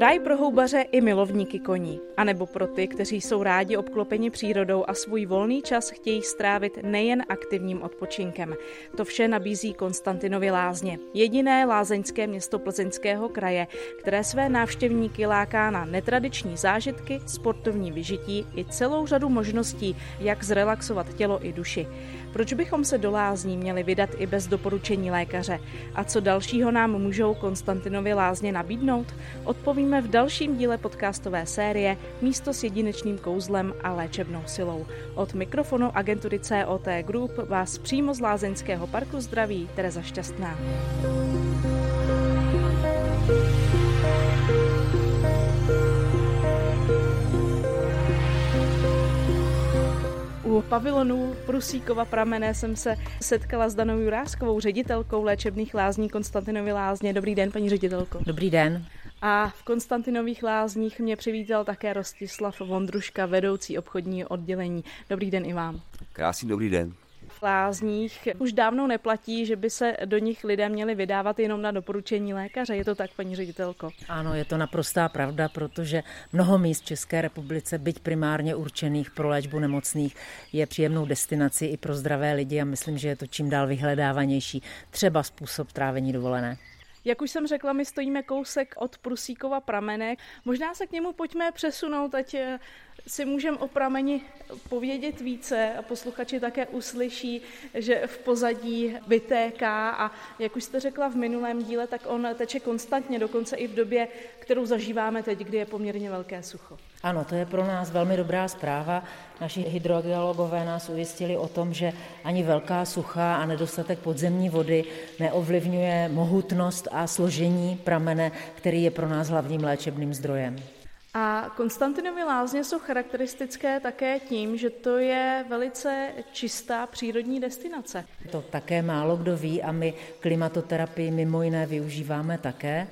Ráj pro houbaře i milovníky koní, anebo pro ty, kteří jsou rádi obklopeni přírodou a svůj volný čas chtějí strávit nejen aktivním odpočinkem. To vše nabízí Konstantinovy lázně, jediné lázeňské město plzeňského kraje, které své návštěvníky láká na netradiční zážitky, sportovní vyžití i celou řadu možností, jak zrelaxovat tělo i duši. Proč bychom se do lázní měli vydat i bez doporučení lékaře? A co dalšího nám můžou Konstantinovi lázně nabídnout? Odpovíme v dalším díle podcastové série Místo s jedinečným kouzlem a léčebnou silou. Od mikrofonu agentury COT Group vás přímo z Lázeňského parku zdraví Tereza Šťastná. U pavilonu Prusíkova pramene jsem se setkala s Danou Juráskovou, ředitelkou léčebných lázní Konstantinovy lázně. Dobrý den, paní ředitelko. Dobrý den. A v Konstantinových lázních mě přivítal také Rostislav Vondruška, vedoucí obchodní oddělení. Dobrý den i vám. Krásný dobrý den lázních už dávno neplatí, že by se do nich lidé měli vydávat jenom na doporučení lékaře. Je to tak, paní ředitelko? Ano, je to naprostá pravda, protože mnoho míst v České republice, byť primárně určených pro léčbu nemocných, je příjemnou destinací i pro zdravé lidi a myslím, že je to čím dál vyhledávanější třeba způsob trávení dovolené. Jak už jsem řekla, my stojíme kousek od Prusíkova pramenek. Možná se k němu pojďme přesunout, ať eh, si můžeme o prameni povědět více a posluchači také uslyší, že v pozadí vytéká a jak už jste řekla v minulém díle, tak on teče konstantně, dokonce i v době, kterou zažíváme teď, kdy je poměrně velké sucho. Ano, to je pro nás velmi dobrá zpráva. Naši hydrogeologové nás ujistili o tom, že ani velká sucha a nedostatek podzemní vody neovlivňuje mohutnost a složení pramene, který je pro nás hlavním léčebným zdrojem. A Konstantinovy lázně jsou charakteristické také tím, že to je velice čistá přírodní destinace. To také málo kdo ví a my klimatoterapii mimo jiné využíváme také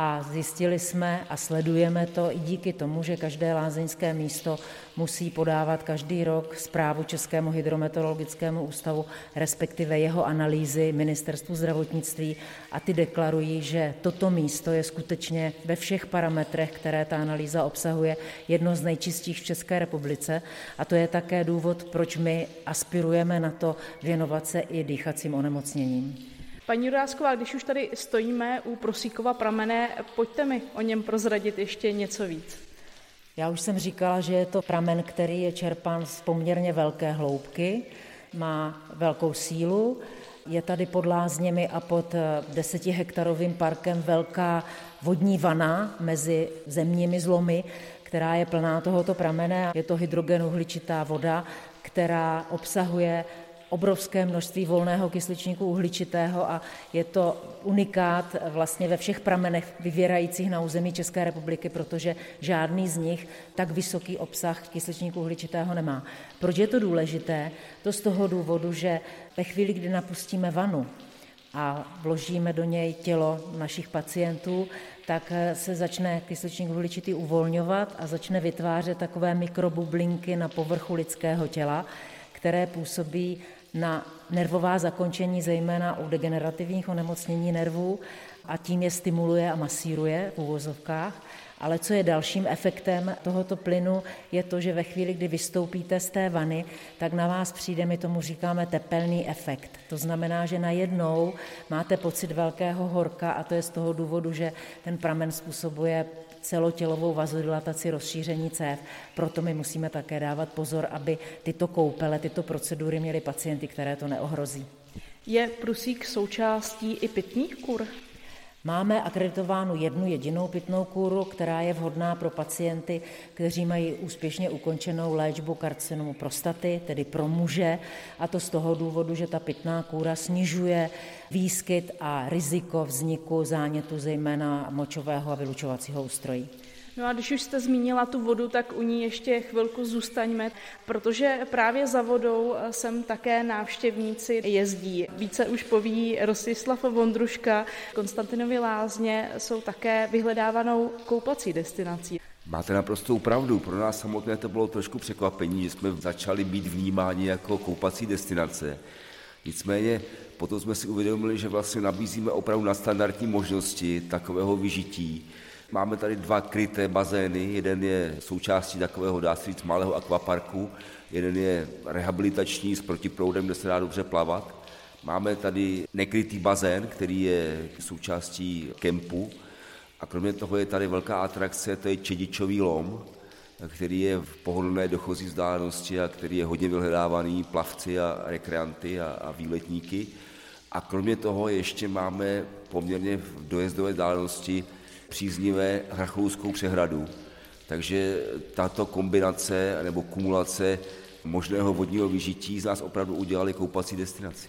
a zjistili jsme a sledujeme to i díky tomu, že každé lázeňské místo musí podávat každý rok zprávu Českému hydrometeorologickému ústavu, respektive jeho analýzy ministerstvu zdravotnictví a ty deklarují, že toto místo je skutečně ve všech parametrech, které ta analýza obsahuje, jedno z nejčistějších v České republice a to je také důvod, proč my aspirujeme na to věnovat se i dýchacím onemocněním. Paní Jurásková, když už tady stojíme u Prosíkova pramene, pojďte mi o něm prozradit ještě něco víc. Já už jsem říkala, že je to pramen, který je čerpán z poměrně velké hloubky, má velkou sílu, je tady pod lázněmi a pod eh, desetihektarovým parkem velká vodní vana mezi zemními zlomy, která je plná tohoto pramene. Je to hydrogenuhličitá voda, která obsahuje obrovské množství volného kysličníku uhličitého a je to unikát vlastně ve všech pramenech vyvěrajících na území České republiky, protože žádný z nich tak vysoký obsah kysličníku uhličitého nemá. Proč je to důležité? To z toho důvodu, že ve chvíli, kdy napustíme vanu, a vložíme do něj tělo našich pacientů, tak se začne kysličník uhličitý uvolňovat a začne vytvářet takové mikrobublinky na povrchu lidského těla, které působí na nervová zakončení, zejména u degenerativních onemocnění nervů a tím je stimuluje a masíruje v úvozovkách. Ale co je dalším efektem tohoto plynu, je to, že ve chvíli, kdy vystoupíte z té vany, tak na vás přijde, my tomu říkáme tepelný efekt. To znamená, že najednou máte pocit velkého horka a to je z toho důvodu, že ten pramen způsobuje celotělovou vazodilataci, rozšíření cév. Proto my musíme také dávat pozor, aby tyto koupele, tyto procedury měly pacienty, které to neohrozí. Je prusík součástí i pitných kur? Máme akreditovánu jednu jedinou pitnou kůru, která je vhodná pro pacienty, kteří mají úspěšně ukončenou léčbu karcinomu prostaty, tedy pro muže, a to z toho důvodu, že ta pitná kůra snižuje výskyt a riziko vzniku zánětu zejména močového a vylučovacího ústrojí. No a když už jste zmínila tu vodu, tak u ní ještě chvilku zůstaňme, protože právě za vodou sem také návštěvníci jezdí. Více už poví Rostislav Vondruška. Konstantinovi lázně jsou také vyhledávanou koupací destinací. Máte naprostou pravdu. Pro nás samotné to bylo trošku překvapení, že jsme začali být vnímáni jako koupací destinace. Nicméně potom jsme si uvědomili, že vlastně nabízíme opravdu na standardní možnosti takového vyžití Máme tady dva kryté bazény, jeden je součástí takového, dá se říct, malého akvaparku, jeden je rehabilitační s protiproudem, kde se dá dobře plavat. Máme tady nekrytý bazén, který je součástí kempu a kromě toho je tady velká atrakce, to je Čedičový lom, který je v pohodlné dochozí vzdálenosti a který je hodně vyhledávaný plavci a rekreanty a, a výletníky. A kromě toho ještě máme poměrně v dojezdové vzdálenosti příznivé Hrachlouskou přehradu. Takže tato kombinace nebo kumulace možného vodního vyžití z nás opravdu udělali koupací destinaci.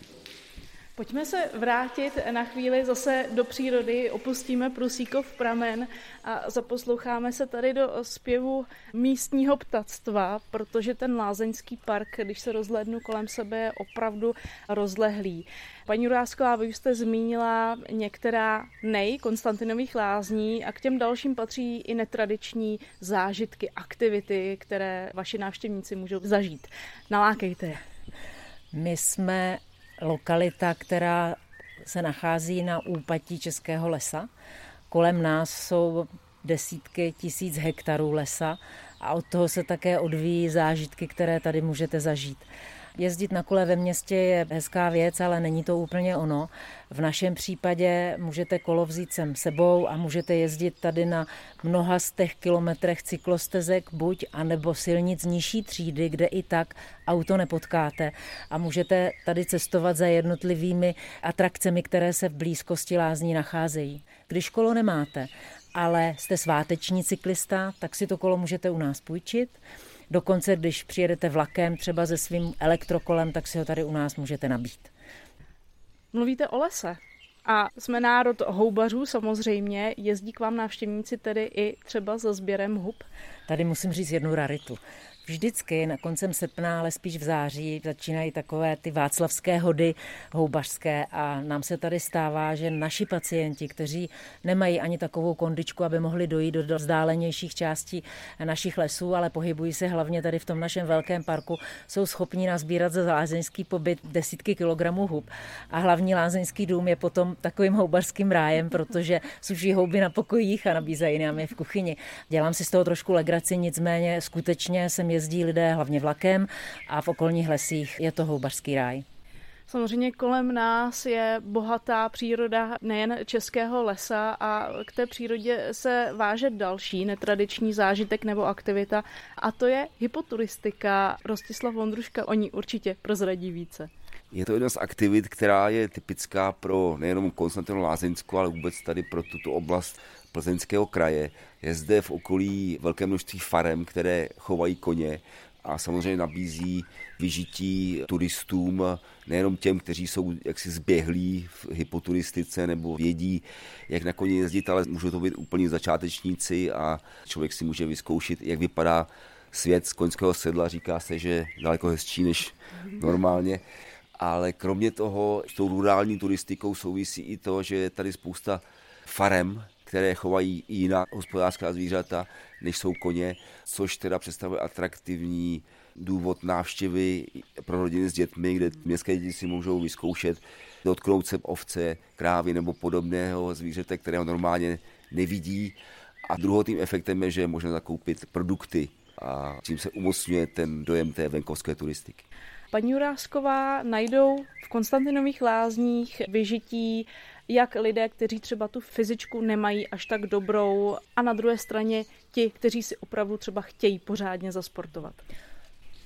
Pojďme se vrátit na chvíli zase do přírody, opustíme Prusíkov pramen a zaposloucháme se tady do zpěvu místního ptactva, protože ten lázeňský park, když se rozhlednu kolem sebe, je opravdu rozlehlý. Paní Urásková, vy jste zmínila některá nej Konstantinových lázní a k těm dalším patří i netradiční zážitky, aktivity, které vaši návštěvníci můžou zažít. Nalákejte je. My jsme lokalita, která se nachází na úpatí Českého lesa. Kolem nás jsou desítky tisíc hektarů lesa a od toho se také odvíjí zážitky, které tady můžete zažít. Jezdit na kole ve městě je hezká věc, ale není to úplně ono. V našem případě můžete kolo vzít sem sebou a můžete jezdit tady na mnoha z těch kilometrech cyklostezek buď, anebo silnic nižší třídy, kde i tak auto nepotkáte a můžete tady cestovat za jednotlivými atrakcemi, které se v blízkosti lázní nacházejí. Když kolo nemáte, ale jste sváteční cyklista, tak si to kolo můžete u nás půjčit. Dokonce, když přijedete vlakem třeba se svým elektrokolem, tak si ho tady u nás můžete nabít. Mluvíte o lese. A jsme národ houbařů samozřejmě. Jezdí k vám návštěvníci tedy i třeba za sběrem hub? Tady musím říct jednu raritu. Vždycky na koncem srpna, ale spíš v září, začínají takové ty václavské hody houbařské a nám se tady stává, že naši pacienti, kteří nemají ani takovou kondičku, aby mohli dojít do vzdálenějších částí našich lesů, ale pohybují se hlavně tady v tom našem velkém parku, jsou schopni nazbírat za lázeňský pobyt desítky kilogramů hub. A hlavní lázeňský dům je potom takovým houbařským rájem, protože suší houby na pokojích a nabízejí nám je v kuchyni. Dělám si z toho trošku legraci, nicméně skutečně jsem jezdí lidé hlavně vlakem a v okolních lesích je to houbařský ráj. Samozřejmě kolem nás je bohatá příroda nejen českého lesa a k té přírodě se váže další netradiční zážitek nebo aktivita a to je hypoturistika. Rostislav Vondruška o ní určitě prozradí více. Je to jedna z aktivit, která je typická pro nejenom Konstantinu Lázeňsku, ale vůbec tady pro tuto oblast plzeňského kraje. Je zde v okolí velké množství farem, které chovají koně a samozřejmě nabízí vyžití turistům, nejenom těm, kteří jsou jaksi zběhlí v hypoturistice nebo vědí, jak na koni jezdit, ale můžou to být úplně začátečníci a člověk si může vyzkoušet, jak vypadá svět z koňského sedla. Říká se, že daleko hezčí než normálně. Ale kromě toho s tou rurální turistikou souvisí i to, že je tady spousta farem, které chovají jiná hospodářská zvířata, než jsou koně, což teda představuje atraktivní důvod návštěvy pro rodiny s dětmi, kde městské děti si můžou vyzkoušet dotknout se ovce, krávy nebo podobného zvířete, kterého normálně nevidí. A druhotým efektem je, že je možné zakoupit produkty a tím se umocňuje ten dojem té venkovské turistiky. Paní Jurásková najdou v Konstantinových lázních vyžití jak lidé, kteří třeba tu fyzičku nemají až tak dobrou a na druhé straně ti, kteří si opravdu třeba chtějí pořádně zasportovat.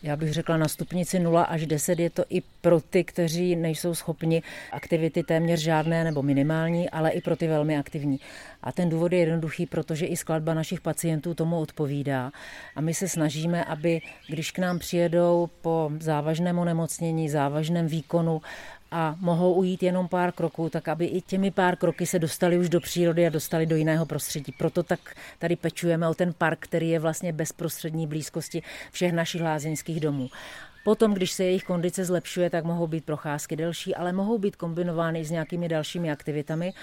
Já bych řekla na stupnici 0 až 10 je to i pro ty, kteří nejsou schopni aktivity téměř žádné nebo minimální, ale i pro ty velmi aktivní. A ten důvod je jednoduchý, protože i skladba našich pacientů tomu odpovídá. A my se snažíme, aby když k nám přijedou po závažném onemocnění, závažném výkonu, a mohou ujít jenom pár kroků, tak aby i těmi pár kroky se dostali už do přírody a dostali do jiného prostředí. Proto tak tady pečujeme o ten park, který je vlastně bezprostřední blízkosti všech našich lázeňských domů. Potom, když se jejich kondice zlepšuje, tak mohou být procházky delší, ale mohou být kombinovány s nějakými dalšími aktivitami.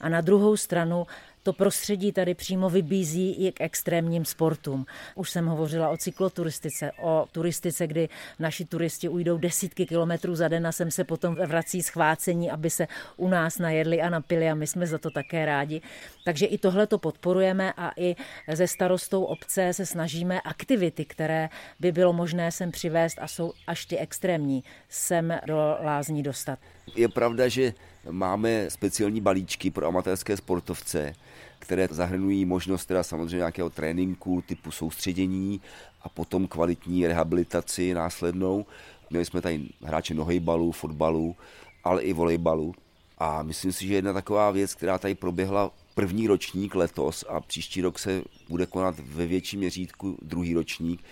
A na druhou stranu to prostředí tady přímo vybízí i k extrémním sportům. Už jsem hovořila o cykloturistice, o turistice, kdy naši turisti ujdou desítky kilometrů za den a sem se potom vrací schvácení, aby se u nás najedli a napili a my jsme za to také rádi. Takže i tohle to podporujeme a i ze starostou obce se snažíme aktivity, které by bylo možné sem přivést a jsou až ty extrémní, sem do lázní dostat. Je pravda, že máme speciální balíčky pro amatérské sportovce, které zahrnují možnost teda samozřejmě nějakého tréninku typu soustředění a potom kvalitní rehabilitaci následnou. Měli jsme tady hráče nohejbalu, fotbalu, ale i volejbalu. A myslím si, že jedna taková věc, která tady proběhla první ročník letos a příští rok se bude konat ve větším měřítku druhý ročník,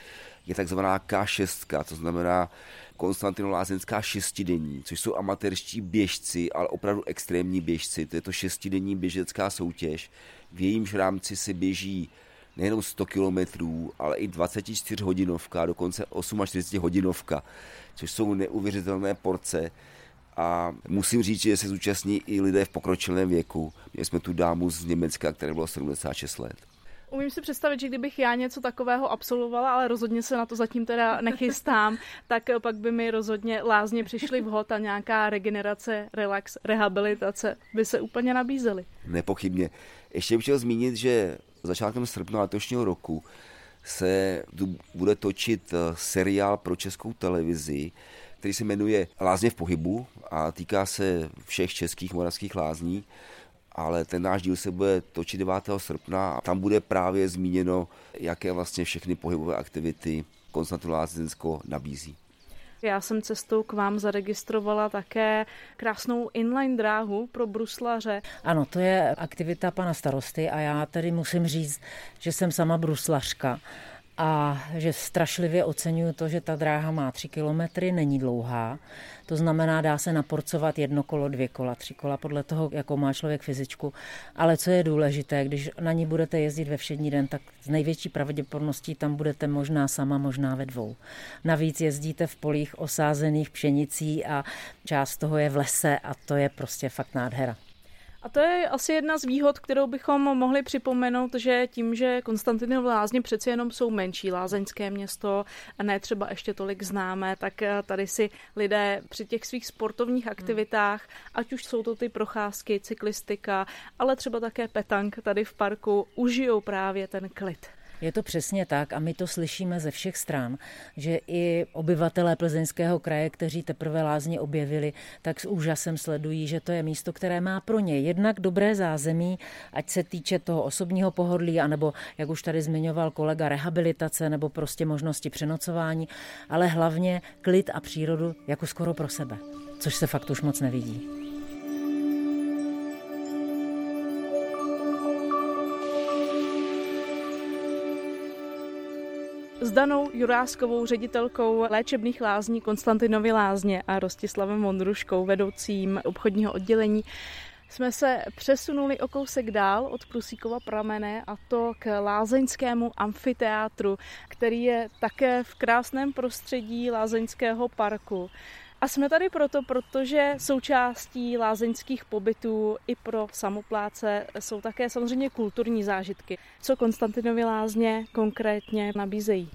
je takzvaná K6, to znamená Konstantinolázenská šestidenní, což jsou amatérští běžci, ale opravdu extrémní běžci. To je to šestidenní běžecká soutěž. V jejímž rámci se běží nejenom 100 kilometrů, ale i 24 hodinovka, dokonce 48 hodinovka, což jsou neuvěřitelné porce. A musím říct, že se zúčastní i lidé v pokročilém věku. Měli jsme tu dámu z Německa, které bylo 76 let. Umím si představit, že kdybych já něco takového absolvovala, ale rozhodně se na to zatím teda nechystám, tak pak by mi rozhodně lázně přišly vhod a nějaká regenerace, relax, rehabilitace by se úplně nabízely. Nepochybně. Ještě bych chtěl zmínit, že začátkem srpna letošního roku se tu bude točit eh, seriál pro českou televizi, který se jmenuje Lázně v pohybu a týká se všech českých moravských lázní ale ten náš díl se bude točit 9. srpna a tam bude právě zmíněno, jaké vlastně všechny pohybové aktivity Konstantin Lázeňsko nabízí. Já jsem cestou k vám zaregistrovala také krásnou inline dráhu pro bruslaře. Ano, to je aktivita pana starosty a já tedy musím říct, že jsem sama bruslařka a že strašlivě oceňuju to, že ta dráha má tři kilometry, není dlouhá. To znamená, dá se naporcovat jedno kolo, dvě kola, tři kola, podle toho, jakou má člověk fyzičku. Ale co je důležité, když na ní budete jezdit ve všední den, tak z největší pravděpodobností tam budete možná sama, možná ve dvou. Navíc jezdíte v polích osázených pšenicí a část toho je v lese a to je prostě fakt nádhera. A to je asi jedna z výhod, kterou bychom mohli připomenout, že tím, že Konstantinov lázně přeci jenom jsou menší lázeňské město a ne třeba ještě tolik známé, tak eh, tady si lidé při těch svých sportovních hmm. aktivitách, ať už jsou to ty procházky, cyklistika, ale třeba také petank tady v parku, užijou právě ten klid. Je to přesně tak a my to slyšíme ze všech stran, že i obyvatelé plzeňského kraje, kteří teprve lázně objevili, tak s úžasem sledují, že to je místo, které má pro ně jednak dobré zázemí, ať se týče toho osobního pohodlí, anebo, jak už tady zmiňoval kolega, rehabilitace nebo prostě možnosti přenocování, ale hlavně klid a přírodu jako skoro pro sebe, což se fakt už moc nevidí. S Danou Juráskovou, ředitelkou léčebných lázní Konstantinovy lázně a Rostislavem Vondruškou, vedoucím obchodního oddělení, jsme se přesunuli o kousek dál od Prusíkova pramene a to k lázeňskému amfiteátru, který je také v krásném prostředí lázeňského parku. A jsme tady proto, protože součástí lázeňských pobytů i pro samopláce jsou také samozřejmě kulturní zážitky. Co Konstantinovy lázně konkrétně nabízejí?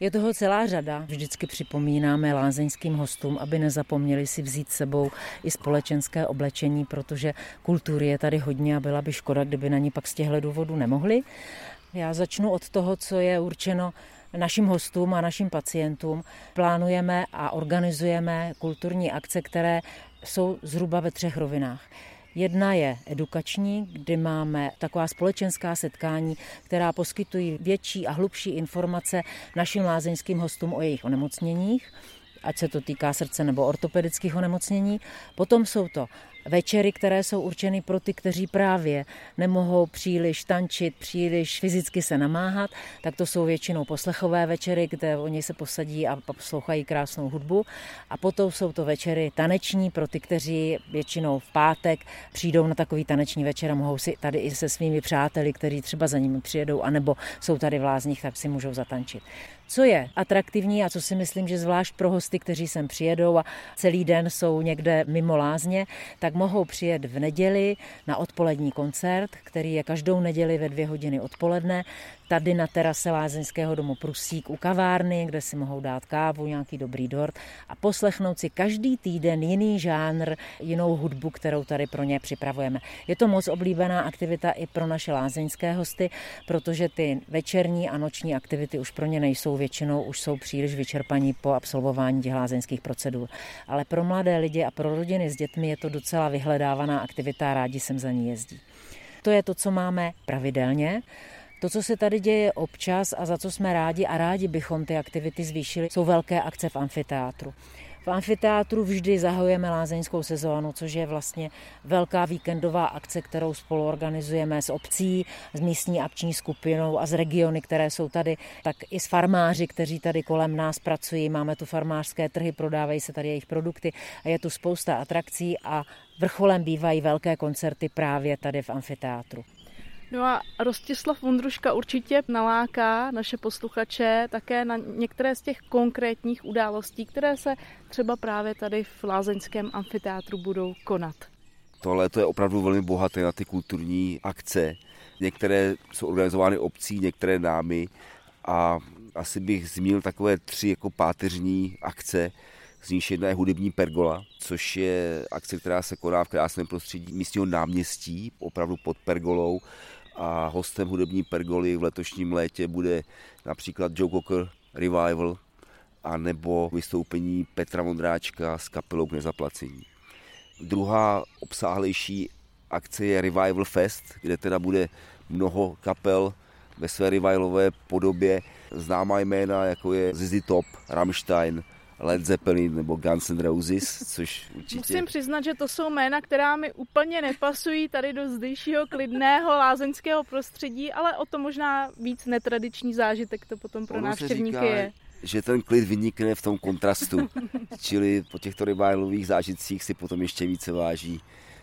Je toho celá řada. Vždycky připomínáme lázeňským hostům, aby nezapomněli si vzít sebou i společenské oblečení, protože kultury je tady hodně a byla by škoda, kdyby na ní pak z těchto důvodů nemohli. Já začnu od toho, co je určeno našim hostům a našim pacientům plánujeme a organizujeme kulturní akce, které jsou zhruba ve třech rovinách. Jedna je edukační, kdy máme taková společenská setkání, která poskytují větší a hlubší informace našim lázeňským hostům o jejich onemocněních ať se to týká srdce nebo ortopedických onemocnění. Potom jsou to večery, které jsou určeny pro ty, kteří právě nemohou příliš tančit, příliš fyzicky se namáhat, tak to jsou většinou poslechové večery, kde oni se posadí a poslouchají krásnou hudbu. A potom jsou to večery taneční pro ty, kteří většinou v pátek přijdou na takový taneční večer a mohou si tady i se svými přáteli, kteří třeba za nimi přijedou, anebo jsou tady v lázních, tak si můžou zatančit. Co je atraktivní a co si myslím, že zvlášť pro hosty, kteří sem přijedou a celý den jsou někde mimo lázně, tak tak mohou přijet v neděli na odpolední koncert, který je každou neděli ve dvě hodiny odpoledne tady na terase Lázeňského domu Prusík u kavárny, kde si mohou dát kávu, nějaký dobrý dort a poslechnout si každý týden jiný žánr, jinou hudbu, kterou tady pro ně připravujeme. Je to moc oblíbená aktivita i pro naše lázeňské hosty, protože ty večerní a noční aktivity už pro ně nejsou většinou, už jsou příliš vyčerpaní po absolvování těch lázeňských procedur. Ale pro mladé lidi a pro rodiny s dětmi je to docela vyhledávaná aktivita a rádi sem za ní jezdí. To je to, co máme pravidelně. To, co se tady děje občas a za co jsme rádi a rádi bychom ty aktivity zvýšili, jsou velké akce v amfiteátru. V amfiteátru vždy zahajujeme lázeňskou sezónu, což je vlastně velká víkendová akce, kterou spolu organizujeme s obcí, s místní akční skupinou a z regiony, které jsou tady, tak i s farmáři, kteří tady kolem nás pracují. Máme tu farmářské trhy, prodávají se tady jejich produkty a je tu spousta atrakcí a vrcholem bývají velké koncerty právě tady v amfiteátru. No a Rostislav Vondruška určitě naláká naše posluchače také na některé z těch konkrétních událostí, které se třeba právě tady v Lázeňském amfiteátru budou konat. To je opravdu velmi bohaté na ty kulturní akce. Některé jsou organizovány obcí, některé námi a asi bych zmínil takové tři jako páteřní akce. Z nich jedna je hudební pergola, což je akce, která se koná v krásném prostředí místního náměstí, opravdu pod pergolou a hostem hudební pergoly v letošním létě bude například Joe Cocker Revival a nebo vystoupení Petra Mondráčka s kapelou k nezaplacení. Druhá obsáhlejší akce je Revival Fest, kde teda bude mnoho kapel ve své revivalové podobě. Známá jména, jako je Zizi Top, Rammstein, Led Zeppelin nebo Guns N' Roses, což určitě... Musím přiznat, že to jsou jména, která mi úplně nepasují tady do zdejšího klidného lázeňského prostředí, ale o to možná víc netradiční zážitek to potom pro ono návštěvníky říká, je. že ten klid vynikne v tom kontrastu, čili po těchto revivalových zážitcích si potom ještě více váží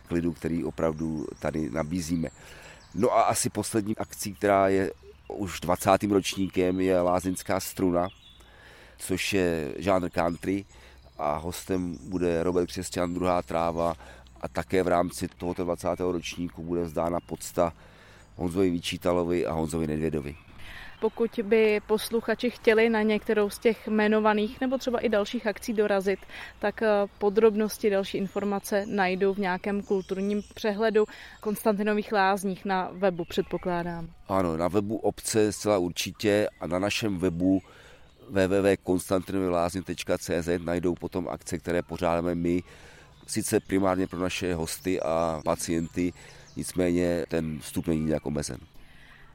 klidu, který opravdu tady nabízíme. No a asi poslední akcí, která je už 20. ročníkem, je Lázeňská struna, což je žánr country a hostem bude Robert Křesťan, druhá tráva a také v rámci tohoto 20. ročníku bude vzdána podsta Honzovi Vyčítalovi a Honzovi Nedvědovi. Pokud by posluchači chtěli na některou z těch jmenovaných nebo třeba i dalších akcí dorazit, tak eh, podrobnosti, další informace najdou v nějakém kulturním přehledu Konstantinových lázních na webu, předpokládám. Ano, na webu obce zcela určitě a na našem webu www.konstantinovilázně.cz najdou potom akce, které pořádáme my, sice primárně pro naše hosty a pacienty, nicméně ten vstup není nějak omezen.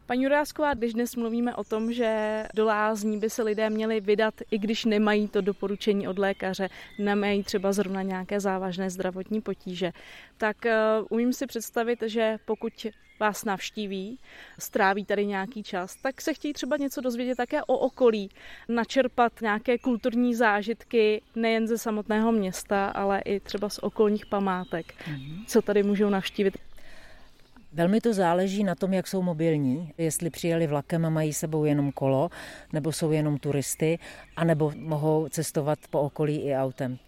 Paní Jurásková, když dnes mluvíme o tom, že do lázní by se lidé měli vydat, i když nemají to doporučení od lékaře, nemají třeba zrovna nějaké závažné zdravotní potíže, tak uh, umím si představit, že pokud vás navštíví, stráví tady nějaký čas, tak se chtějí třeba něco dozvědět také o okolí, načerpat nějaké kulturní zážitky nejen ze samotného města, ale i třeba z okolních památek, mm-hmm. co tady můžou navštívit. Velmi to záleží na tom, jak jsou mobilní, jestli přijeli vlakem a mají sebou jenom kolo, nebo jsou jenom turisty, anebo mohou cestovat po okolí i autem.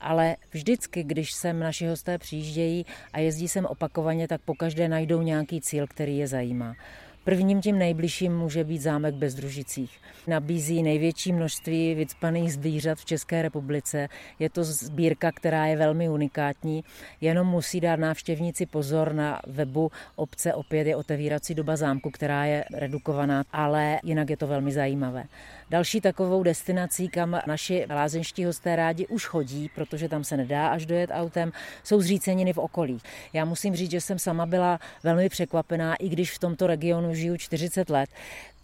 Ale vždycky, když sem naši hosté přijíždějí a jezdí sem opakovaně, tak pokaždé najdou nějaký cíl, který je zajímá. Prvním tím nejbližším může být zámek Bezdružicích. Nabízí největší množství vycpaných zvířat v České republice. Je to sbírka, která je velmi unikátní. Jenom musí dát návštěvníci pozor na webu obce. Opět je otevírací doba zámku, která je redukovaná, ale jinak je to velmi zajímavé. Další takovou destinací, kam naši lázeňští hosté rádi už chodí, protože tam se nedá až dojet autem, jsou zříceniny v okolí. Já musím říct, že jsem sama byla velmi překvapená, i když v tomto regionu žiju 40 let,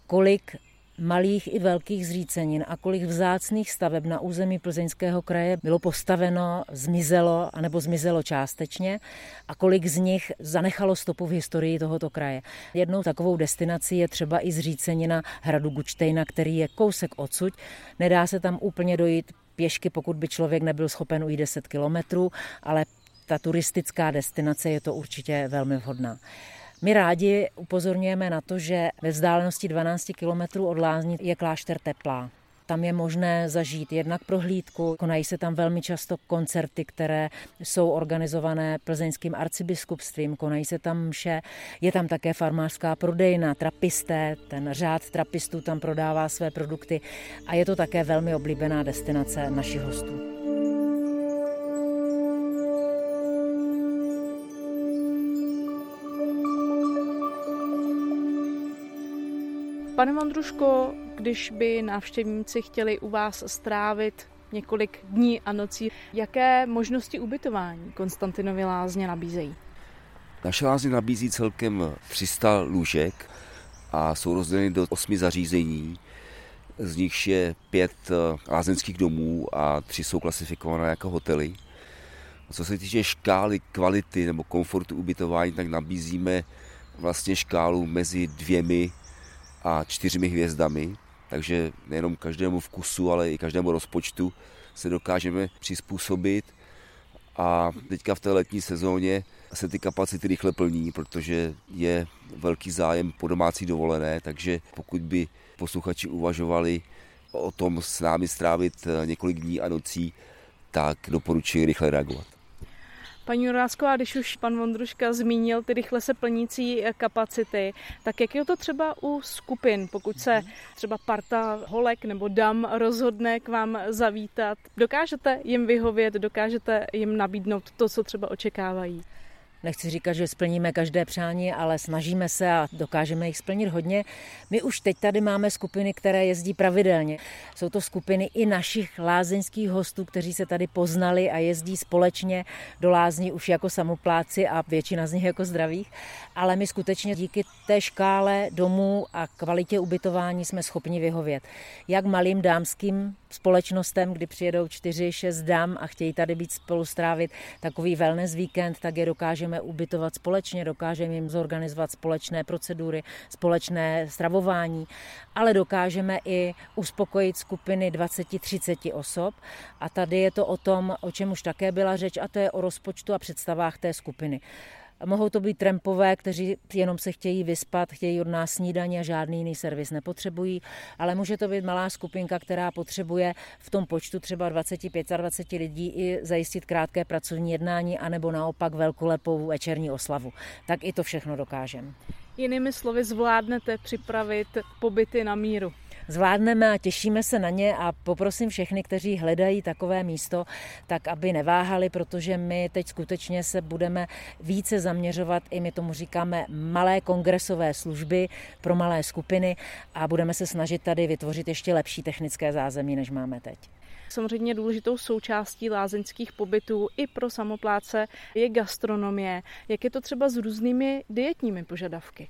kolik malých i velkých zřícenin a kolik vzácných staveb na území Plzeňského kraje bylo postaveno, zmizelo anebo zmizelo částečně a kolik z nich zanechalo stopu v historii tohoto kraje. Jednou takovou destinací je třeba i zřícenina hradu Gučtejna, který je kousek odsud. Nedá se tam úplně dojít pěšky, pokud by člověk nebyl schopen ujít 10 kilometrů, ale ta turistická destinace je to určitě velmi vhodná. My rádi upozorňujeme na to, že ve vzdálenosti 12 km od Lázní je klášter Teplá. Tam je možné zažít jednak prohlídku, konají se tam velmi často koncerty, které jsou organizované plzeňským arcibiskupstvím, konají se tam mše, je tam také farmářská prodejna, trapisté, ten řád trapistů tam prodává své produkty a je to také velmi oblíbená destinace našich hostů. Pane Mondruško, když by návštěvníci chtěli u vás strávit několik dní a nocí, jaké možnosti ubytování Konstantinovy lázně nabízejí? Naše lázně nabízí celkem 300 lůžek a jsou rozděleny do osmi zařízení. Z nich je pět eh, lázeňských domů a tři jsou klasifikované jako hotely. Co se týče škály kvality nebo komfortu ubytování, tak nabízíme vlastně škálu mezi dvěmi a čtyřmi hvězdami, takže nejenom každému vkusu, ale i každému rozpočtu se dokážeme přizpůsobit. A teďka v té letní sezóně se ty kapacity rychle plní, protože je velký zájem po domácí dovolené, takže pokud by posluchači uvažovali o tom s námi strávit několik dní a nocí, tak doporučuji rychle reagovat. Paní Jurásková, když už pan Vondruška zmínil ty rychle se plnící eh, kapacity, tak jak je to třeba u skupin, pokud se třeba parta holek nebo dam rozhodne k vám zavítat, dokážete jim vyhovět, dokážete jim nabídnout to, co třeba očekávají? Nechci říkat, že splníme každé přání, ale snažíme se a dokážeme jich splnit hodně. My už teď tady máme skupiny, které jezdí pravidelně. Jsou to skupiny i našich lázeňských hostů, kteří se tady poznali a jezdí společně do lázní už jako samopláci a většina z nich jako zdravých. Ale my skutečně díky té škále domů a kvalitě ubytování jsme schopni vyhovět. Jak malým dámským společnostem, kdy přijedou čtyři, šest dám a chtějí tady být spolu strávit takový wellness víkend, tak je dokážeme ubytovat společně, dokážeme jim zorganizovat společné procedury, společné stravování, ale dokážeme i uspokojit skupiny 20-30 osob a tady je to o tom, o čem už také byla řeč a to je o rozpočtu a představách té skupiny. Mohou to být trampové, kteří jenom se chtějí vyspat, chtějí od nás snídaně a žádný jiný servis nepotřebují, ale může to být malá skupinka, která potřebuje v tom počtu třeba 25-20 lidí i zajistit krátké pracovní jednání, anebo naopak velkolepou večerní oslavu. Tak i to všechno dokážeme. Jinými slovy, zvládnete připravit pobyty na míru zvládneme a těšíme se na ně a poprosím všechny, kteří hledají takové místo, tak aby neváhali, protože my teď skutečně se budeme více zaměřovat, i my tomu říkáme malé kongresové služby pro malé skupiny a budeme se snažit tady vytvořit ještě lepší technické zázemí, než máme teď. Samozřejmě důležitou součástí lázeňských pobytů i pro samopláce je gastronomie. Jak je to třeba s různými dietními požadavky?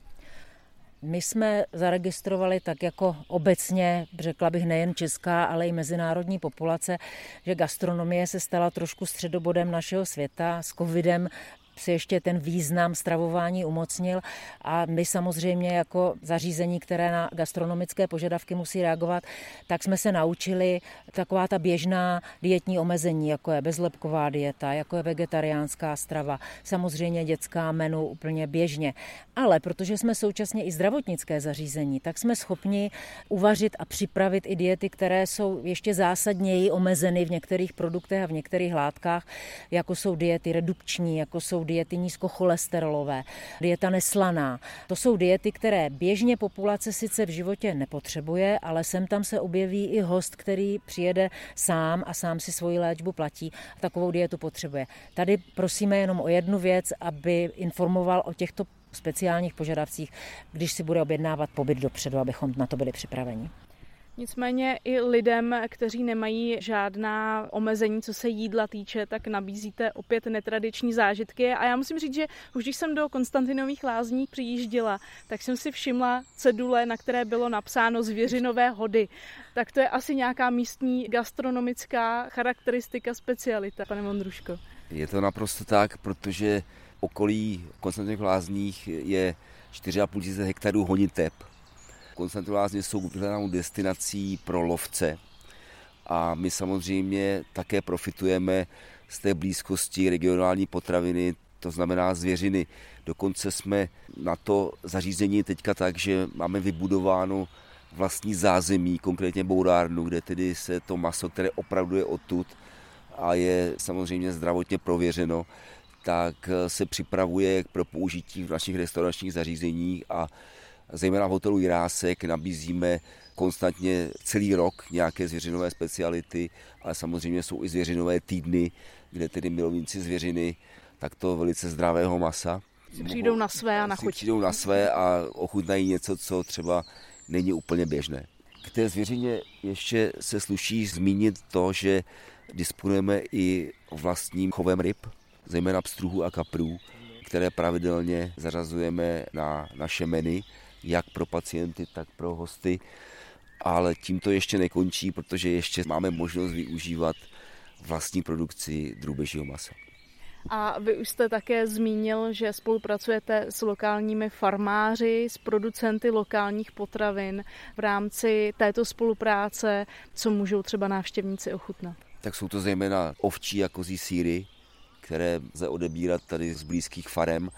My jsme zaregistrovali tak jako obecně, řekla bych nejen česká, ale i mezinárodní populace, že gastronomie se stala trošku středobodem našeho světa. S covidem si ještě ten význam stravování umocnil a my samozřejmě jako zařízení, které na gastronomické požadavky musí reagovat, tak jsme se naučili taková ta běžná dietní omezení, jako je bezlepková dieta, jako je vegetariánská strava, samozřejmě dětská menu úplně běžně. Ale protože jsme současně i zdravotnické zařízení, tak jsme schopni uvařit a připravit i diety, které jsou ještě zásadněji omezeny v některých produktech a v některých látkách, jako jsou diety redukční, jako jsou diety nízkocholesterolové, dieta neslaná. To jsou diety, které běžně populace sice v životě nepotřebuje, ale sem tam se objeví i host, který přijede sám a sám si svoji léčbu platí a takovou dietu potřebuje. Tady prosíme jenom o jednu věc, aby informoval o těchto speciálních požadavcích, když si bude objednávat pobyt dopředu, abychom na to byli připraveni. Nicméně i lidem, kteří nemají žádná omezení, co se jídla týče, tak nabízíte opět netradiční zážitky. A já musím říct, že už když jsem do Konstantinových lázní přijížděla, tak jsem si všimla cedule, na které bylo napsáno zvěřinové hody. Tak to je asi nějaká místní gastronomická charakteristika, specialita, pane Mondruško. Je to naprosto tak, protože okolí Konstantinových lázních je 4,5 tisíce hektarů honiteb Konstantinolázně jsou vyhledanou destinací pro lovce a my samozřejmě také profitujeme z té blízkosti regionální potraviny, to znamená zvěřiny. Dokonce jsme na to zařízení teďka tak, že máme vybudováno vlastní zázemí, konkrétně bourárnu, kde tedy se to maso, které opravdu je odtud a je samozřejmě zdravotně prověřeno, tak se připravuje pro použití v našich restauračních zařízeních a zejména v hotelu Jirásek nabízíme konstantně celý rok nějaké zvěřinové speciality, ale samozřejmě jsou i zvěřinové týdny, kde tedy milovníci zvěřiny takto velice zdravého masa si přijdou na své a na chuť. přijdou na své a ochutnají něco, co třeba není úplně běžné. K té zvěřině ještě se sluší zmínit to, že disponujeme i vlastním chovem ryb, zejména pstruhů a kaprů, které pravidelně zařazujeme na naše meny, jak pro pacienty, tak pro hosty. Ale tím to ještě nekončí, protože ještě máme možnost využívat vlastní produkci drůbežího masa. A vy už jste také zmínil, že spolupracujete s lokálními farmáři, s producenty lokálních potravin. V rámci této spolupráce, co můžou třeba návštěvníci ochutnat? Tak jsou to zejména ovčí a kozí síry, které lze odebírat tady z blízkých farem.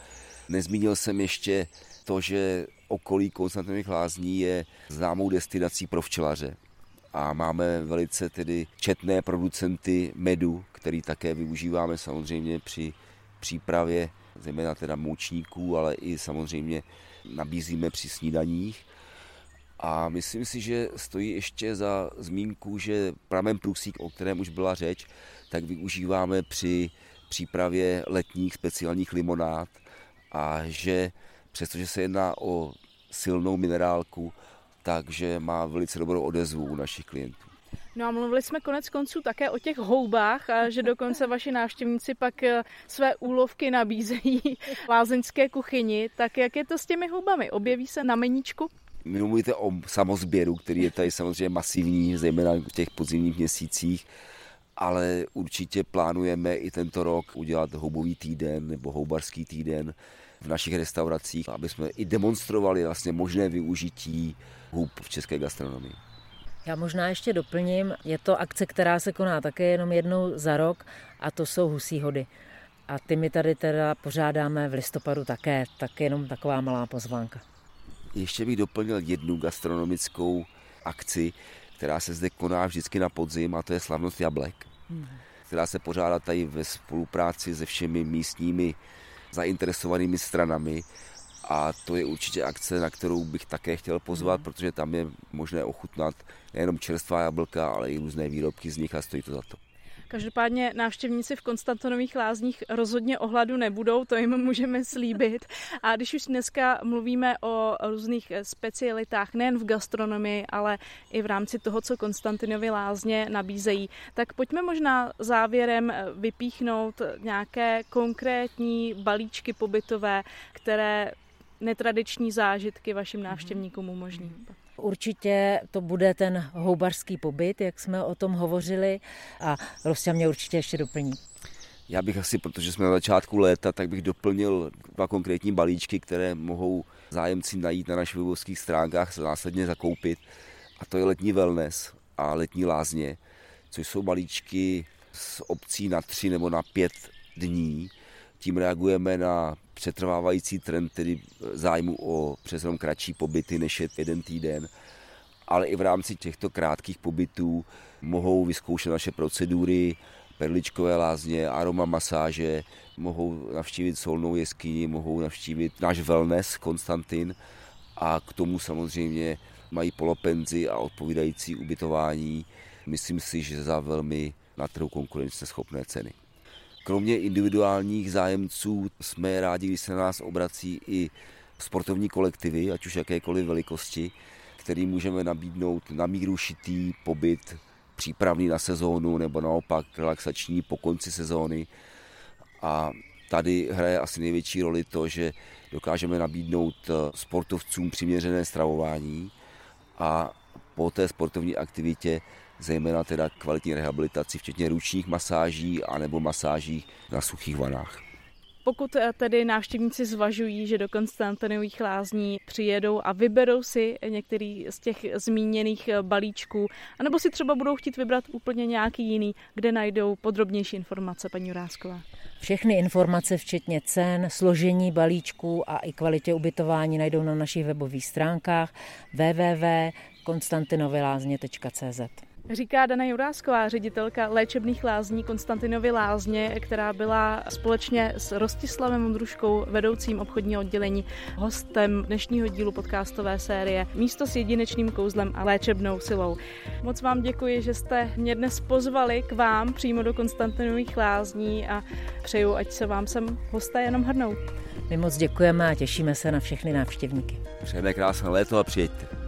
Nezmínil jsem ještě to, že okolí Konstantinových lázní je známou destinací pro včelaře a máme velice tedy četné producenty medu, který také využíváme samozřejmě při přípravě zejména teda moučníků, ale i samozřejmě nabízíme při snídaních. A myslím si, že stojí ještě za zmínku, že pramen prusík, o kterém už byla řeč, tak využíváme při přípravě letních speciálních limonád a že přestože se jedná o silnou minerálku, takže má velice dobrou odezvu u našich klientů. No a mluvili jsme konec konců také o těch houbách a že dokonce vaši návštěvníci pak eh, své úlovky nabízejí lázeňské kuchyni. Tak jak je to s těmi houbami? Objeví se na meníčku? Vy mluvíte o samozběru, který je tady samozřejmě masivní, zejména v těch podzimních měsících, ale určitě plánujeme i tento rok udělat houbový týden nebo houbarský týden v našich restauracích, aby jsme i demonstrovali vlastně možné využití hub v české gastronomii. Já možná ještě doplním, je to akce, která se koná také jenom jednou za rok a to jsou husí hody. A ty my tady teda pořádáme v listopadu také, tak jenom taková malá pozvánka. Ještě bych doplnil jednu gastronomickou akci, která se zde koná vždycky na podzim a to je slavnost jablek, hmm. která se pořádá tady ve spolupráci se všemi místními zainteresovanými stranami a to je určitě akce, na kterou bych také chtěl pozvat, mm. protože tam je možné ochutnat nejenom čerstvá jablka, ale i různé výrobky z nich a stojí to za to. Každopádně návštěvníci v Konstantonových lázních rozhodně ohladu nebudou, to jim můžeme slíbit. A když už dneska mluvíme o různých specialitách, nejen v gastronomii, ale i v rámci toho, co Konstantinovy lázně nabízejí, tak pojďme možná závěrem vypíchnout nějaké konkrétní balíčky pobytové, které netradiční zážitky vašim mhm. návštěvníkům umožní. Určitě to bude ten houbařský pobyt, jak jsme o tom hovořili a Rostia mě určitě ještě doplní. Já bych asi, protože jsme na začátku léta, tak bych doplnil dva konkrétní balíčky, které mohou zájemci najít na našich webovských stránkách, se následně zakoupit. A to je letní wellness a letní lázně, což jsou balíčky z obcí na tři nebo na pět dní. Tím reagujeme na přetrvávající trend tedy zájmu o přes jenom kratší pobyty než je jeden týden, ale i v rámci těchto krátkých pobytů mohou vyzkoušet naše procedury, perličkové lázně, aroma masáže, mohou navštívit solnou jeskyni, mohou navštívit náš wellness Konstantin a k tomu samozřejmě mají polopenzi a odpovídající ubytování. Myslím si, že za velmi na trhu konkurenceschopné ceny. Kromě individuálních zájemců jsme rádi, když se na nás obrací i sportovní kolektivy, ať už jakékoliv velikosti, který můžeme nabídnout na míru šitý pobyt přípravný na sezónu nebo naopak relaxační po konci sezóny. A tady hraje asi největší roli to, že dokážeme nabídnout sportovcům přiměřené stravování a po té sportovní aktivitě zejména teda kvalitní rehabilitaci, včetně ručních masáží anebo masáží na suchých vanách. Pokud eh, tedy návštěvníci zvažují, že do Konstantinových lázní přijedou a vyberou si některý z těch zmíněných eh, balíčků, anebo si třeba budou chtít vybrat úplně nějaký jiný, kde najdou podrobnější informace, paní Jurásková. Všechny informace, včetně cen, složení balíčků a i kvalitě ubytování najdou na našich webových stránkách www konstantinovilázně.cz. Říká Dana Jurásková, ředitelka léčebných lázní Konstantinovy lázně, která byla společně s Rostislavem Ondruškou, vedoucím obchodního oddělení, hostem dnešního dílu podcastové série Místo s jedinečným kouzlem a léčebnou silou. Moc vám děkuji, že jste mě dnes pozvali k vám přímo do Konstantinových lázní a přeju, ať se vám sem hosté jenom hrnou. My moc děkujeme a těšíme se na všechny návštěvníky. Přejeme krásné léto a přijeďte.